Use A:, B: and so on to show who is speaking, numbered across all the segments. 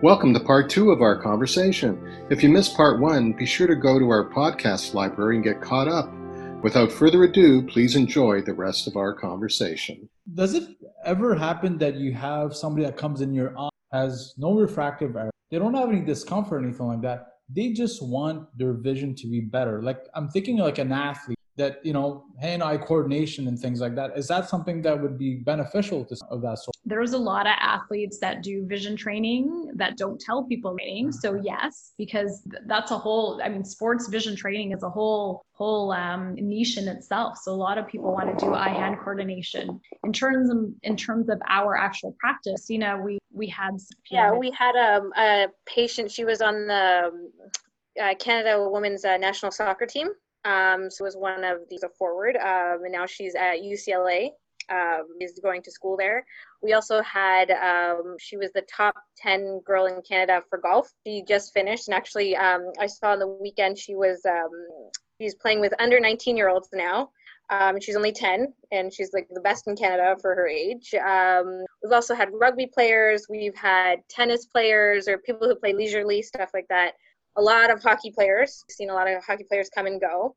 A: Welcome to part two of our conversation. If you missed part one, be sure to go to our podcast library and get caught up. Without further ado, please enjoy the rest of our conversation.
B: Does it ever happen that you have somebody that comes in your eye has no refractive error? They don't have any discomfort or anything like that. They just want their vision to be better. Like I'm thinking like an athlete that you know hand-eye coordination and things like that. Is that something that would be beneficial to of that sort?
C: There's a lot of athletes that do vision training that don't tell people training. So yes because that's a whole i mean sports vision training is a whole whole um, niche in itself. So a lot of people want to do eye-hand coordination. In terms of in terms of our actual practice you know we we had
D: yeah we had um, a patient she was on the uh, canada women's uh, national soccer team um, so was one of these forward, um, and now she's at UCLA. Um, is going to school there. We also had um, she was the top ten girl in Canada for golf. She just finished, and actually, um, I saw on the weekend she was um, she's playing with under 19 year olds now. Um, she's only 10 and she's like the best in Canada for her age. Um, we've also had rugby players, we've had tennis players or people who play leisurely, stuff like that a lot of hockey players. I've seen a lot of hockey players come and go.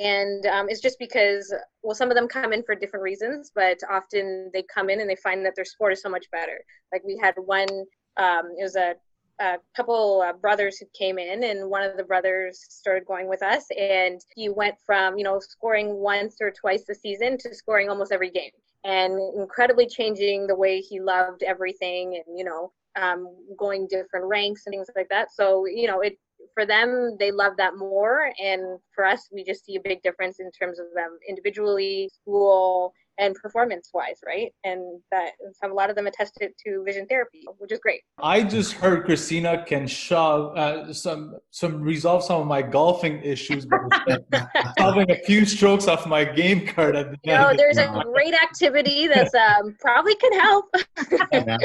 D: And um, it's just because, well, some of them come in for different reasons, but often they come in and they find that their sport is so much better. Like we had one, um, it was a, a couple uh, brothers who came in, and one of the brothers started going with us, and he went from, you know, scoring once or twice a season to scoring almost every game and incredibly changing the way he loved everything and you know um, going different ranks and things like that so you know it for them they love that more. And for us we just see a big difference in terms of them individually school and performance wise right? And that have a lot of them attested to vision therapy which is great.
B: I just heard christina can shove uh, some some resolve some of my golfing issues by solving a few strokes off my game card at the
D: you know, there's a great activity that's um, probably can help.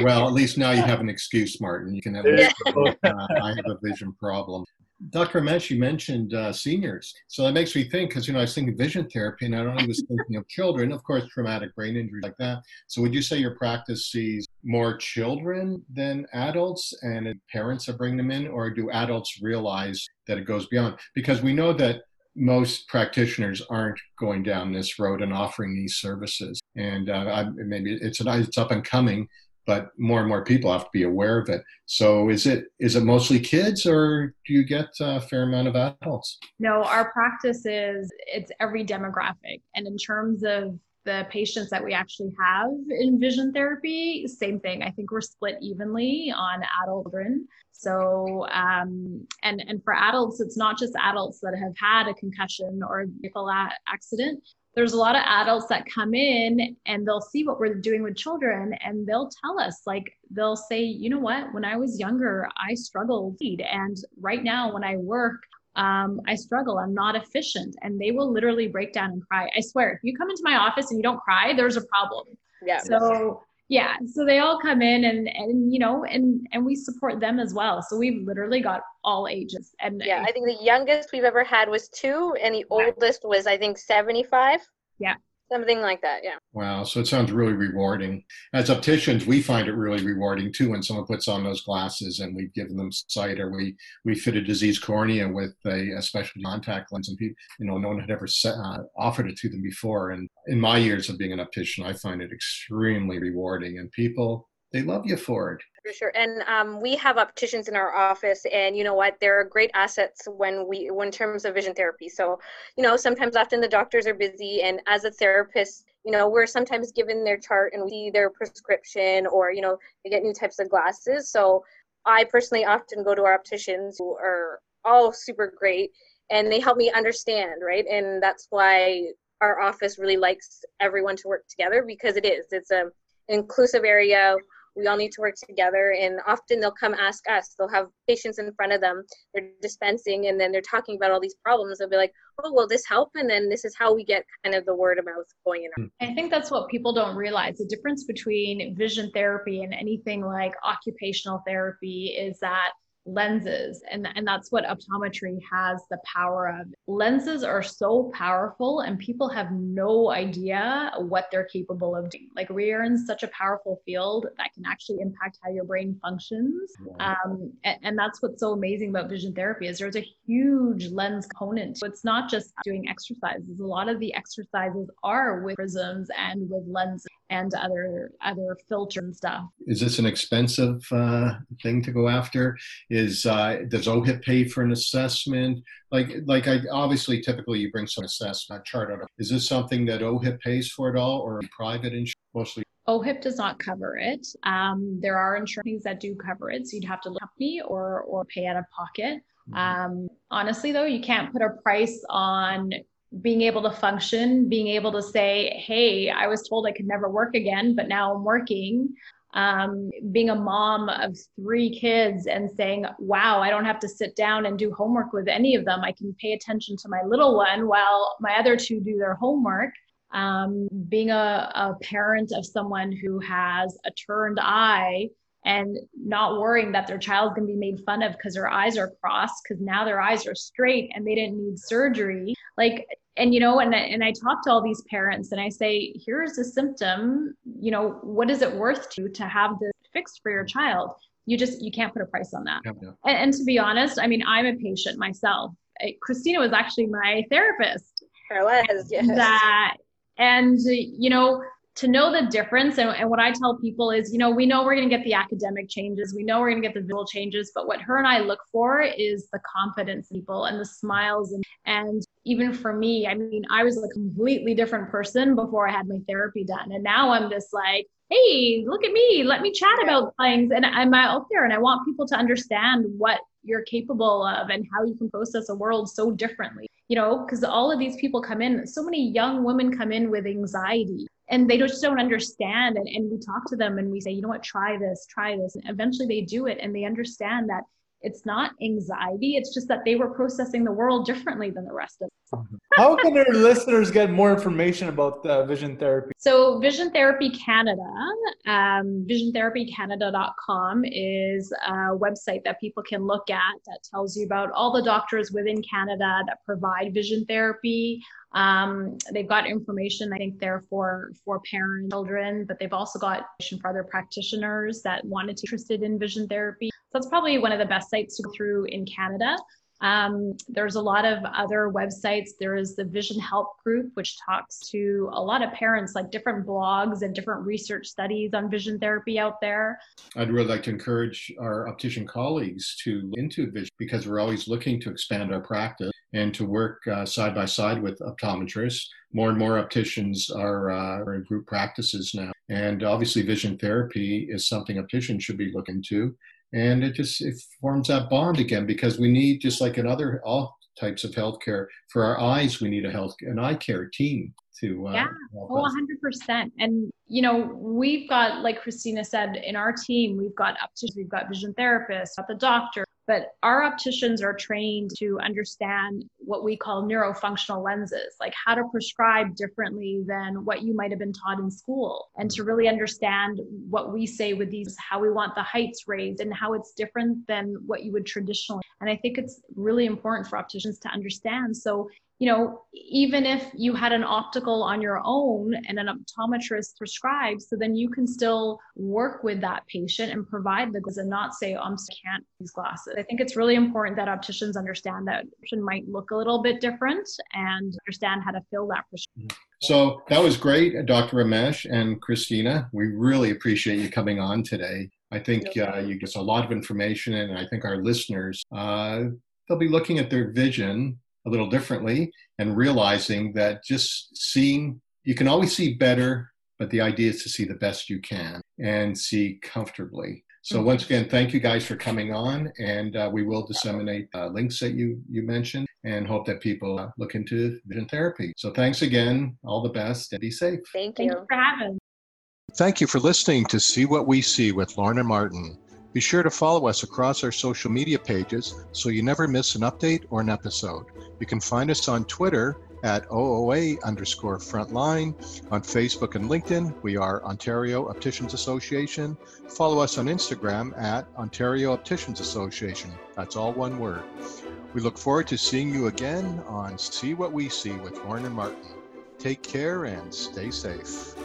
A: Well at least now you have an excuse martin. You can have yeah. uh, i have a vision problem Dr. Ramesh, you mentioned uh, seniors. So that makes me think, because, you know, I was thinking vision therapy, and I only was thinking of children, of course, traumatic brain injuries like that. So would you say your practice sees more children than adults, and parents are bringing them in, or do adults realize that it goes beyond? Because we know that most practitioners aren't going down this road and offering these services. And uh, I, maybe it's, it's up and coming, but more and more people have to be aware of it. So is it is it mostly kids or do you get a fair amount of adults?
C: No, our practice is it's every demographic. And in terms of the patients that we actually have in vision therapy, same thing. I think we're split evenly on adult children. So, um, and and for adults, it's not just adults that have had a concussion or a vehicle accident there's a lot of adults that come in and they'll see what we're doing with children and they'll tell us like they'll say you know what? When i was younger i struggled and right now when i work um, i struggle. I'm not efficient. And they will literally break down and cry. I swear if you come into my office and you don't cry there's a problem. Yeah. So yeah so they all come in and and you know and and we support them as well. So we've literally got all ages and
D: yeah i think the youngest we've ever had was two and the yeah. oldest was i think 75
C: yeah
D: something like that yeah.
A: Wow so it sounds really rewarding. As opticians we find it really rewarding too when someone puts on those glasses and we've given them sight or we we fit a diseased cornea with a, a special contact lens and people you know no one had ever set, uh, offered it to them before. And in my years of being an optician i find it extremely rewarding and people they love you for it
D: for sure. And um, we have opticians in our office, and you know what? They're great assets when we, when in terms of vision therapy. So, you know, sometimes often the doctors are busy, and as a therapist, you know, we're sometimes given their chart and we see their prescription, or you know, they get new types of glasses. So, I personally often go to our opticians who are all super great, and they help me understand, right? And that's why our office really likes everyone to work together because it is. It's a inclusive area we all need to work together. And often they'll come ask us they'll have patients in front of them they're dispensing and then they're talking about all these problems. They'll be like oh will this help? And then this is how we get kind of the word of mouth going
C: in i think that's what people don't realize. The difference between vision therapy and anything like occupational therapy is that lenses and, and that's what optometry has the power of. Lenses are so powerful and people have no idea what they're capable of doing. Like we are in such a powerful field that can actually impact how your brain functions. Um, and, and that's what's so amazing about vision therapy is there's a huge lens component. So it's not just doing exercises. A lot of the exercises are with prisms and with lenses and other other filter and stuff.
A: Is this an expensive uh, thing to go after? Is uh, does OHIP pay for an assessment? Like like I obviously typically you bring some assessment chart out. Of is this something that OHIP pays for at all, or private insurance mostly?
C: OHIP does not cover it. Um, there are insurances that do cover it, so you'd have to look company or or pay out of pocket. Mm-hmm. Um, honestly, though, you can't put a price on being able to function, being able to say, hey, I was told I could never work again, but now I'm working. Um, being a mom of three kids and saying, wow, I don't have to sit down and do homework with any of them. I can pay attention to my little one while my other two do their homework. Um, being a, a parent of someone who has a turned eye and not worrying that their child's going to be made fun of because their eyes are crossed because now their eyes are straight and they didn't need surgery. Like and you know and, and i talk to all these parents and i say here's a symptom you know what is it worth to to have this fixed for your child? You just you can't put a price on that. And, and, to be honest i mean i'm a patient myself. Christina was actually my therapist.
D: I was yes.
C: That and you know to know the difference. And, and what i tell people is you know we know we're going to get the academic changes we know we're going to get the visual changes but what her and i look for is the confidence people and the smiles. And, and even for me i mean i was a completely different person before i had my therapy done. And now i'm this like hey look at me let me chat about things. And i'm out there and i want people to understand what you're capable of and how you can process a world so differently. You know because all of these people come in so many young women come in with anxiety and they just don't understand. And, and we talk to them and we say you know what? Try this try this. And eventually they do it and they understand that it's not anxiety it's just that they were processing the world differently than the rest of us.
B: How can our listeners get more information about uh, vision therapy?
C: So vision therapy canada um, visiontherapycanada.com is a website that people can look at that tells you about all the doctors within canada that provide vision therapy. Um, they've got information, I think, there for for parents, children, but they've also got information for other practitioners that wanted to be interested in vision therapy. That's probably one of the best sites to go through in Canada. Um, there's a lot of other websites. There is the Vision Help Group, which talks to a lot of parents, like different blogs and different research studies on vision therapy out there.
A: I'd really like to encourage our optician colleagues to into vision because we're always looking to expand our practice and to work uh, side by side with optometrists. More and more opticians are, uh, are in group practices now. And obviously, vision therapy is something opticians should be looking to and it just it forms that bond again because we need just like in other all types of healthcare for our eyes we need a health an eye care team to
C: uh, yeah. oh 100% and you know we've got like christina said in our team we've got up to we've got vision therapists got the doctor but our opticians are trained to understand what we call neurofunctional lenses, like how to prescribe differently than what you might have been taught in school, and to really understand what we say with these, how we want the heights raised, and how it's different than what you would traditionally. And I think it's really important for opticians to understand. So you know, even if you had an optical on your own and an optometrist prescribes, so then you can still work with that patient and provide the glasses and not say, oh, I can't these glasses. I think it's really important that opticians understand that optician might look a little bit different and understand how to fill that prescription.
A: So that was great, Dr. Ramesh and Christina. We really appreciate you coming on today. I think uh, you us a lot of information, and I think our listeners, uh, they'll be looking at their vision a little differently and realizing that just seeing, you can always see better, but the idea is to see the best you can and see comfortably. So mm-hmm. once again, thank you guys for coming on, and uh, we will disseminate uh, links that you you mentioned, and hope that people uh, look into vision therapy. So thanks again, all the best, and be safe.
D: Thank you,
C: Thank you for having.
A: Thank you for listening to See What We See with Lorna Martin. Be sure to follow us across our social media pages so you never miss an update or an episode. You can find us on Twitter at OOA underscore frontline. On Facebook and LinkedIn, we are Ontario Opticians Association. Follow us on Instagram at Ontario Opticians Association. That's all one word. We look forward to seeing you again on See What We See with Lorna and Martin. Take care and stay safe.